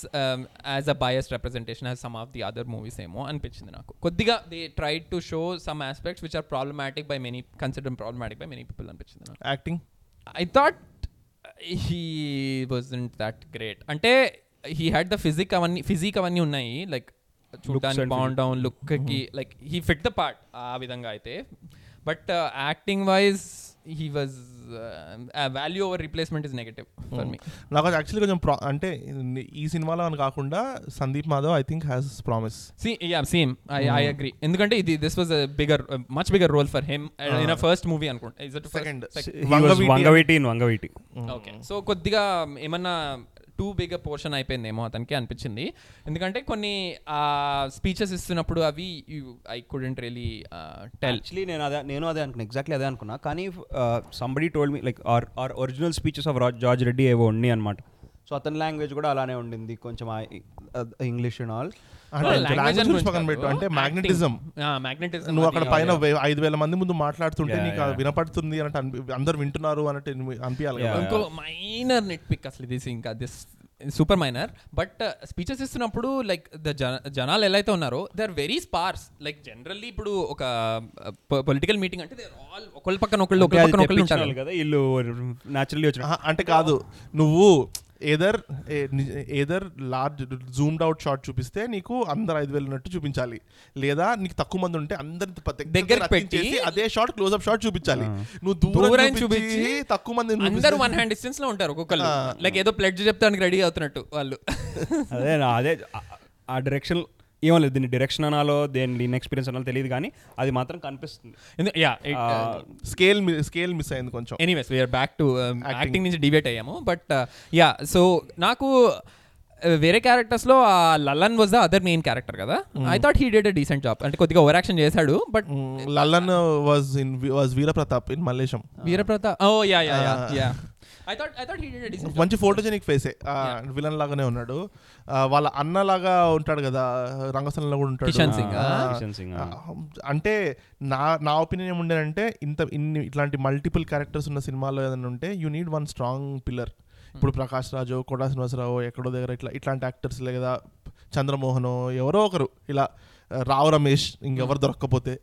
as a bias representation as some of the other movies ఏమో అనిపించింది నాకు కొద్దిగా they try to show some aspects which are problematic by many consider problematic by many people అనిపించింది నాకు acting I thought he wasn't that great అంటే he had the physique అవన్నీ physique అవన్నీ ఉన్నాయి లైక్ చూడడానికి బాగుంటాం లుక్కి like he fit the part ఆ విధంగా అయితే. But acting wise he was value over replacement is negative for me నాకు యాక్చువల్లీ కొంచెం అంటే ఈ సినిమాలో అని కాకుండా Sandeep Madhav I think has promise see yeah same I I agree ఎందుకంటే ఇది this was bigger much bigger role for him in first movie అనుకుంటా. Vangaveeti in Vangaveeti okay so కొద్దిగా ఏమన్నా టూ బిగ్ పోర్షన్ అయిపోయిందేమో అతనికి అనిపించింది. ఎందుకంటే కొన్ని స్పీచెస్ ఇస్తున్నప్పుడు అవి I couldn't really tell actually నేను అదే నేను అదే అనుకున్నా ఎగ్జాక్ట్లీ అదే అనుకున్నా. కానీ somebody told me like or or original speeches of George Reddy ఏవో ఉన్నాయి అనమాట సో అతని లాంగ్వేజ్ కూడా అలానే ఉండింది. కొంచెం ఇంగ్లీష్ అండ్ ఆల్ లాంగ్వేజ్ గురించి పక్కన పెట్టు. అంటే మ్యాగ్నెటిజం మ్యాగ్నెటిజం నువ్వు అక్కడ పైన వే- ఐదు వేల మంది ముందు మాట్లాడుతుంటే నీకు. వినపడుతుంది అన్నట్టు అందరు వింటున్నారు అన్నట్టు అనిపించాలి. ఇంకో మైనర్ నెట్ పిక్ అసలు ఇది ఇంకా this super minor but speeches ఇస్తున్నప్పుడు లైక్ ద జనాలు ఎలా అయితే ఉన్నారో they are very sparse like generally ఇప్పుడు ఒక పొలిటికల్ మీటింగ్ అంటే దే ఆల్ ఒకళ్ళ పక్కన ఒకళ్ళు ఒకళ్ళ పక్కన ఒకళ్ళు ఉంటారు. కదా వీళ్ళు న్యాచురల్లీ వచ్చిన అంటే కాదు నువ్వు either either large zoomed out shot చూపిస్తే నీకు అందరు ఐదు వేలు ఉన్నట్టు చూపించాలి. లేదా నీకు తక్కువ మంది ఉంటే అందరి దగ్గరికి పెట్టి అదే షాట్ క్లోజ్ అప్ షాట్ చూపించాలి. నువ్వు దూరం చూపించి తక్కువ మంది అందరు వన్ హ్యాండ్ డిస్టెన్స్లో ఉంటారు ఒక్కొక్కళ్ళు. లైక్ ఏదో ప్లెడ్జ్ చెప్తానికి రెడీ అవుతున్నట్టు వాళ్ళు. అదే అదే ఆ డైరెక్షన్ ఏమో లేదు దీన్ని డైరెక్షన్ అనాలో దేని దీని ఎక్స్పీరియన్స్ అనాలో తెలియదు కానీ అది మాత్రం కనిపిస్తుంది. యా స్కేల్ స్కేల్ మిస్ అయింది కొంచెం. Anyways we're back to acting నుంచి డిబేట్ అయ్యాము బట్ యా సో నాకు uh, వేరే క్యారెక్టర్స్లో ఆ Lallan was the other main character కదా. I thought he did a decent job అంటే కొద్దిగా ఓవర్ యాక్షన్ చేశాడు but Lallan was in was Veeraprathap in Mallesham Veeraprathap oh ya ya ya ya I thought I thought he did a decent మంచి photogenic ఫేసే villain లాగానే ఉన్నాడు. వాళ్ళ అన్న లాగా ఉంటాడు కదా రంగస్థలంలో కూడా ఉంటాడు. కిషన్ సింగ్? కిషన్ అంటే నా నా ఒపీనియన్ ఏముండేనంటే ఇంత ఇన్ని ఇట్లాంటి మల్టిపుల్ క్యారెక్టర్స్ ఉన్న సినిమాలో ఏదైనా ఉంటే you need one strong pillar ఇప్పుడు ప్రకాష్ రాజు కోటా శ్రీనివాసరావు ఎక్కడో దగ్గర ఇట్లా ఇట్లాంటి యాక్టర్స్ లేదా చంద్రమోహన్ ఎవరో ఒకరు ఇలా రావు రమేష్ ఇంకెవరు దొరక్కపోతే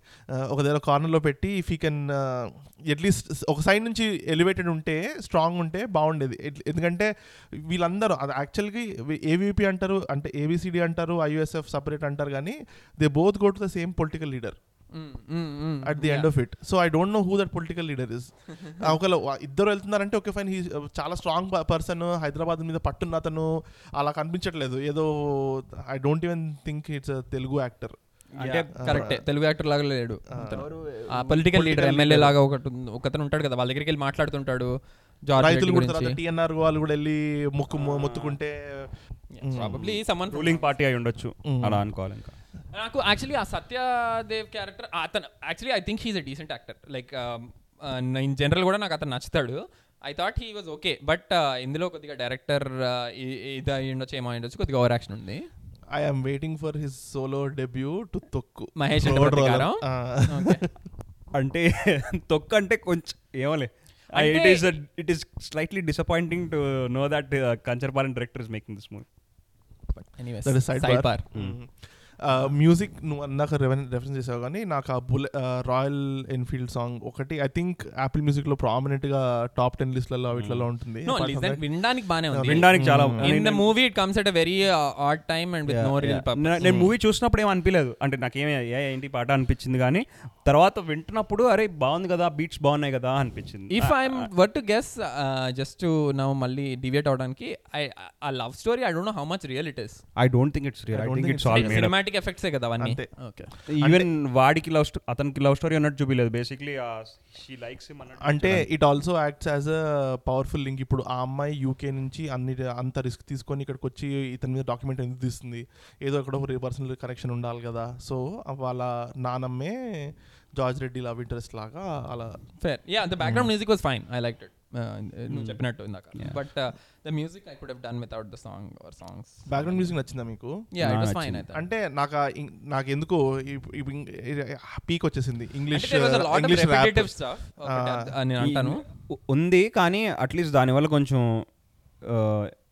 ఒక దగ్గర కార్నర్లో పెట్టి if you can at least ఒక సైడ్ నుంచి ఎలివేటెడ్ ఉంటే స్ట్రాంగ్ ఉంటే బాగుండేది. ఎందుకంటే వీళ్ళందరూ అది యాక్చువల్గా ఏవీపీ అంటారు అంటే ఏబిసిడి అంటారు ఐయుఎస్ఎఫ్ సపరేట్ అంటారు కానీ they both go to the same political leader at the end of it so I don't know who that political leader is ఒకవేళ ఇద్దరు వెళ్తున్నారంటే ఓకే ఫైన్ హీ చాలా స్ట్రాంగ్ పర్సన్ హైదరాబాద్ మీద పట్టున్న అతను అలా కనిపించట్లేదు. ఏదో I don't even think it's Telugu actor అంటే కరెక్టే తెలుగు యాక్టర్ లాగా లేడు. ఆ political leader Political MLA leader. లాగా ఒకటి ఒకతను ఉంటాడు కదా వాళ్ళ దగ్గరికి వెళ్ళి మాట్లాడుతుంటాడు రైతులు కూడా గురించి. తర్వాత టీఎన్ఆర్ వాళ్ళు కూడా వెళ్ళి మొక్కు మొత్తుకుంటే ప్రాబబ్లీ సమ్మన్ రూలింగ్ పార్టీ అయి ఉండొచ్చు. అలా అనుకోవాలి ఇంకా. నాకు యాక్చువల్లీ ఆ సత్యదేవ్ క్యారెక్టర్ అతను actually I think he's a decent actor like in general కూడా నాకు అతను నచ్చుతాడు. I thought he was okay but ఇందులో కొద్దిగా డైరెక్టర్ ఇది అయి ఉండొచ్చు ఏమో ఉండొచ్చు కొద్దిగా ఓవర్ యాక్షన్ ఉంది I'm waiting for his solo debut to తొక్కు. మహేష్. (laughs) అంటే (laughs) తొక్క అంటే కొంచెం ఏమోలే. It is it is slightly disappointing to know that Kancharapalem director is making this movie Anyways, That is music నువ్వు అందాక రెఫరెన్స్ చేసావు కానీ నాకు ఆ బుల్లె రాయల్ ఎన్ఫీల్డ్ సాంగ్ ఒకటి ఐ థింక్ యాపిల్ మ్యూజిక్లో ప్రామినెంట్గా టాప్ టెన్ లిస్ట్లలో వీటిలలో ఉంటుంది. వినడానికి బానే ఉంది. వినడానికి చాలా in the movie it comes at very odd time and with no real నేను మూవీ చూసినప్పుడు ఏం అనిపించలేదు అంటే నాకేమే ఏంటి పాట అనిపించింది కానీ తర్వాత వింటున్నప్పుడు అరే బాగుంది కదా బీట్స్ బాగున్నాయి కదా అనిపించింది. If I'm were to guess just now మళ్ళీ డివియేట్ అవడానికి ఆ love story I don't know how much real it is I don't think it's real I I think think it's all made cinematic effects కదా అవన్నీ? అంతే. Okay even వాడికి love story అతనికి love story అన్నట్టు చూపించలేదు basically she likes అంటే it also acts as a powerful link ఇప్పుడు ఆ అమ్మాయి యూకే నుంచి అన్ని అంత రిస్క్ తీసుకొని ఇక్కడికి వచ్చి ఇతని మీద డాక్యుమెంట్ ఎందుకు తీస్తుంది? ఏదో ఇక్కడ పర్సనల్ కనెక్షన్ ఉండాలి కదా. సో వాళ్ళ నానమ్మే జార్జ్ రెడ్డి లవ్ ఇంట్రెస్ట్ లాగా అలా fair yeah the background music was fine I like it నువ్వు చెప్పినట్టు ఇందాక. But the music I could have done without the song or songs background music నచ్చిందా మీకు? యా ఇట్ నాకు వాస్ ఫైన్ అంటే నాకు నాకు ఎందుకో పీక్ వచ్చేసింది. ఇంగ్లీష్ ఇంగ్లీష్ అని నేను అంటాను. ఉంది కానీ అట్లీస్ట్ దానివల్ల కొంచెం ఆ,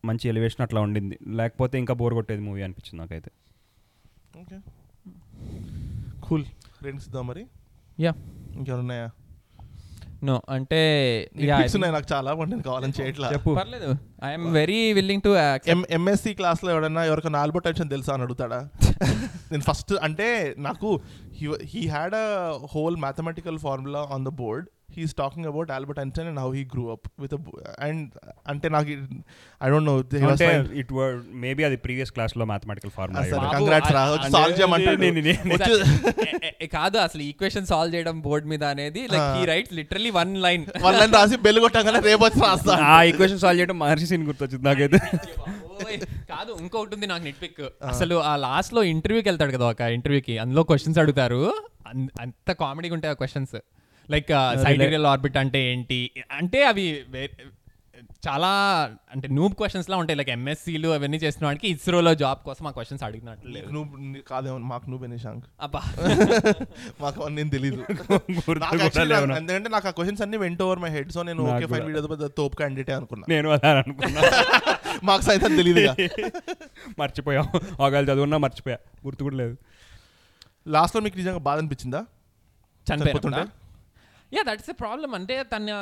మంచి ఎలివేషన్ అట్లా ఉండింది. లేకపోతే ఇంకా బోర్ కొట్టేది మూవీ అనిపించింది నాకైతే. ఓకే కూల్ రేటింగ్స్ ఇద్దాం మరి? యా ఇంకెవరు ఉన్నాయా? నో అంటే ఉన్నాయి నాకు చాలా బట్ నేను కావాలని చేయట్లా. చెప్పు పర్లేదు I'm very willing to MSc క్లాస్లో ఎవడన్నా ఎవరికైనా ఆల్బర్ట్ ఐన్స్టైన్ తెలుసా అని అడుగుతాడా? (laughs) నేను ఫస్ట్ అంటే నాకు he had a whole mathematical formula on the board he's talking about Albert Einstein and how he grew up with and అంటే నాకు I don't know it word maybe అది ప్రీవియస్ క్లాస్లో mathematical formula కాదు అసలు equation solve చేయడం board మీద అనేది like he write literally one line వాళ్ళని రాసి బెల్ కొట్టగానే రేపు వచ్చి రాస్తా. ఆ ఈక్వేషన్ సాల్వ్ చేయడం మహర్షి సీన్ గుర్తొచ్చింది నాకైతే. కాదు ఇంకొకటి ఉంది నాకు నెట్ పిక్ అసలు ఆ లాస్ట్లో ఇంటర్వ్యూకి వెళ్తాడు కదా ఒక ఇంటర్వ్యూకి అందులో క్వశ్చన్స్ అడుగుతారు. అంత కామెడీగా ఉంటాయి ఆ క్వశ్చన్స్ లైక్ సైడేరియల్ ఆర్బిట్ అంటే ఏంటి? అంటే అవి చాలా అంటే నూబ్ క్వశ్చన్స్ లా ఉంటాయి. లైక్ ఎంఎస్సీలు అవన్నీ చేసిన వాడికి ఇస్రోలో జాబ్ కోసం ఆ క్వశ్చన్స్ అడిగినట్లు లేదు. నువ్వు నీ- కాదేమో మాకు నువ్వు బెనిషాంక్ అబ్బా. (laughs) మాకు అవన్నీ నేను తెలీదు. (laughs) గుర్తు నాకు కూడా actually లేవు నాకు- నాకు. ఎందుకంటే నాకు ఆ క్వశ్చన్స్ అన్ని went over my head so నేను ఓకే ఫైన్ కూడా. వీడియో పెద్ద తోపు క్యాండిడేట్ అనుకున్నా. (laughs) నేను అలా అనుకున్నా. మాకు సైతం తెలియదు మర్చిపోయాం. ఒకవేళ చదువున్నా మర్చిపోయా. గుర్తు కూడా లేదు. లాస్ట్లో మీకు నిజంగా బాధ అనిపించిందా? చనిపోతుంటే? యా దట్స్ ద ప్రాబ్లం అంటే తన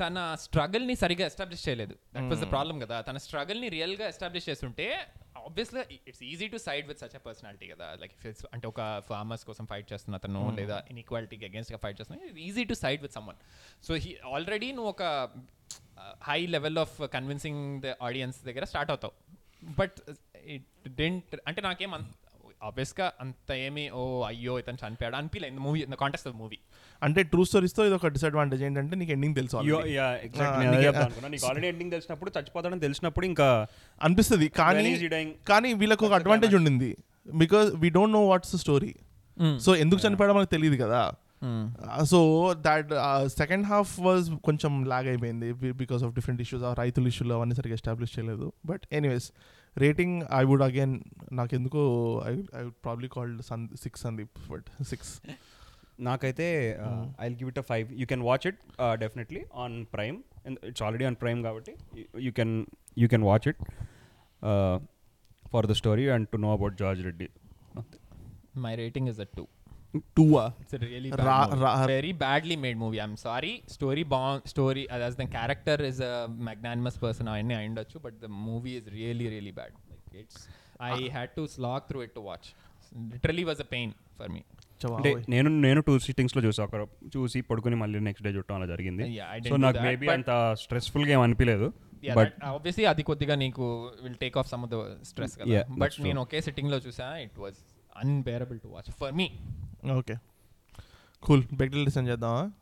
తన స్ట్రగుల్ని సరిగా ఎస్టాబ్లిష్ చేయలేదు. దట్ వాస్ ద ప్రాబ్లం కదా. తన స్ట్రగుల్ని రియల్గా ఎస్టాబ్లిష్ చేస్తుంటే obviously it's easy to side with such a personality కదా. లైక్ అంటే ఒక ఫార్మర్స్ కోసం ఫైట్ చేస్తున్న అతను లేదా ఇన్ఈక్వాలిటీకి అగేన్స్ట్గా ఫైట్ చేస్తున్నా easy to side with someone so he already నువ్వు ఒక high level of convincing the audience దగ్గర స్టార్ట్ అవుతావు. బట్ ఇట్ డెంట్ అంటే నాకేం ఆబ్వియస్గా అంత ఏమి ఓ అయ్యో ఇతను చనిపోయాడు? అనిపించలే in movie in contest of movie అంటే ట్రూ స్టోరీస్తో ఇది ఒక డిసడ్వాంటేజ్ ఏంటంటే నీకు ఎండింగ్ తెలుసు. Ah, నీకు- నీకు ఆల్రెడీ ఎండింగ్ తెలిసినప్పుడు చచ్చిపోతాడని తెలిసినప్పుడు ఇంకా అనిపిస్తుంది. కానీ? కానీ వీళ్ళకి ఒక అడ్వాంటేజ్ ఉండింది. Because we don't know what's story so ఎందుకు చనిపోయాడో మనకు తెలియదు కదా. So that second half was కొంచెం లాగ్ అయిపోయింది బికాస్ ఆఫ్ డిఫరెంట్ ఇష్యూస్ ఆ రైతుల ఇష్యూలు అవన్నీ సరిగ్గా ఎస్టాబ్లిష్ చేయలేదు. But anyways rating I would again నాకెందుకో I I would probably called son six Sandeep but six నాకైతే I give it a five you can watch it definitely on Prime it's already on Prime కాబట్టి you can you can watch it for the story and to know about George Reddy my rating is a two two It's a really Ra- bad movie. ra- very badly made movie. I'm sorry. Story bond story as the character is a magnanimous person అవన్నీ అయి ఉండొచ్చు but the movie is really really bad. Like it's I had to slog through it to watch. Literally was a pain for me. అంటే నేను నేను two సిట్టింగ్స్లో చూసా. ఒక చూసి పడుకుని మళ్ళీ నెక్స్ట్ డే చుట్టం అలా జరిగింది. Yeah, I సో నాకు మేబీ అంత స్ట్రెస్ఫుల్గా ఏం అనిపించలేదు Yeah, బట్ that, obviously అది కొద్దిగా నీకు will take off some of the stress కదా. బట్. నేను ఒకే సిట్టింగ్లో చూసా it was unbearable to watch for me okay cool Bechdel design చేద్దామా?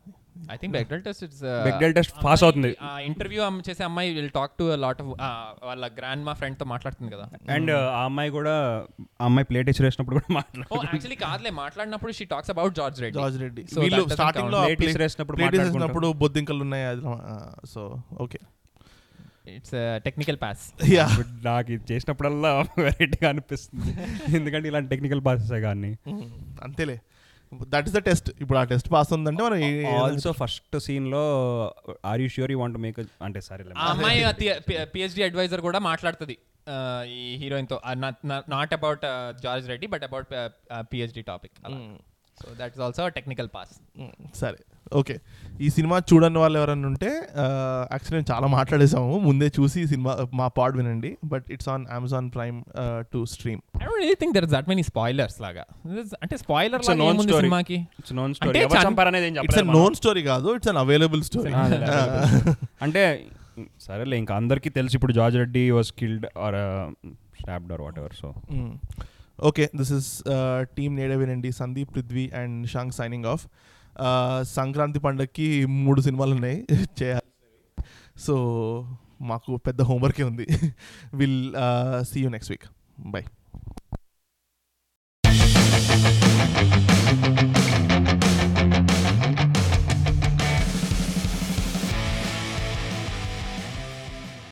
I think Bechdel test it's Bechdel test pass అవుతుంది. ఇంటర్వ్యూ చేసే అమ్మాయి will talk to lot of వాళ్ళ గ్రాండ్ మా ఫ్రెండ్తో మాట్లాడుతుంది కదా. అండ్ ఆ అమ్మాయి కూడా ఆ అమ్మాయి ప్లేట్ ఇచ్చిరేసినప్పుడు కూడా ఓ మాట్లాడు యాక్చువల్లీ కాదులే మాట్లాడినప్పుడు she talks about George Reddy George Reddy So వీళ్ళు స్టార్టింగ్లో ప్లేట్ మాట్లాడుకుంటాం. వేసినప్పుడు బొద్దింకలు ఉన్నాయి అది so okay it's technical pass నాకు ఇది చేసినప్పుడల్లా (laughs) వెరైటీగా అనిపిస్తుంది. (laughs) ఎందుకంటే ఇలాంటి టెక్నికల్ పాసెస్ కానీ అంతేలే. దట్ ఇస్ ద టెస్ట్ ఇప్పుడు ఆ టెస్ట్ పాస్ ఉందంటే మనం ఆల్సో ఫస్ట్ సీన్లో are you sure you want make అంటే సరే అమ్మాయి పిహెచ్డి అడ్వైజర్ కూడా మాట్లాడుతుంది. ఈ హీరోయిన్తో. Not about George Reddy but about PhD topic. So that is also technical pass సరే. ఓకే. ఈ సినిమా చూడని వాళ్ళు ఎవరైనా ఉంటే యాక్చువల్లీ నేను చాలా మాట్లాడేసాము ముందే చూసి ఈ సినిమా మా పాడ్ వినండి. But it's on Amazon Prime to stream I don't really think there is that many spoilers లాగా. అంటే స్పాయిలర్ It's a లాగా known ఏముంది story. సినిమాకి? ఇట్స్ నోన్ అంటే స్టోరీ ఎవరు చన్- చంపారనేది ఏం ఇట్స్ అ చెప్పలేదు నోన్ స్టోరీ కాదు. ఇట్స్ అన్ అవైలబుల్ స్టోరీ అంటే సరేలే ఇంకా అందరికీ తెలిసి ఇప్పుడు George Reddy was killed or stopped or whatever so okay this is team నేడే వినండి. సందీప్ పృథ్వీ అండ్ షాంగ్ సైనింగ్ ఆఫ్ సంక్రాంతి పండగకి మూడు సినిమాలు ఉన్నాయి. చేయాలి. సో మాకు పెద్ద హోంవర్కే ఉంది. Will see you next week bye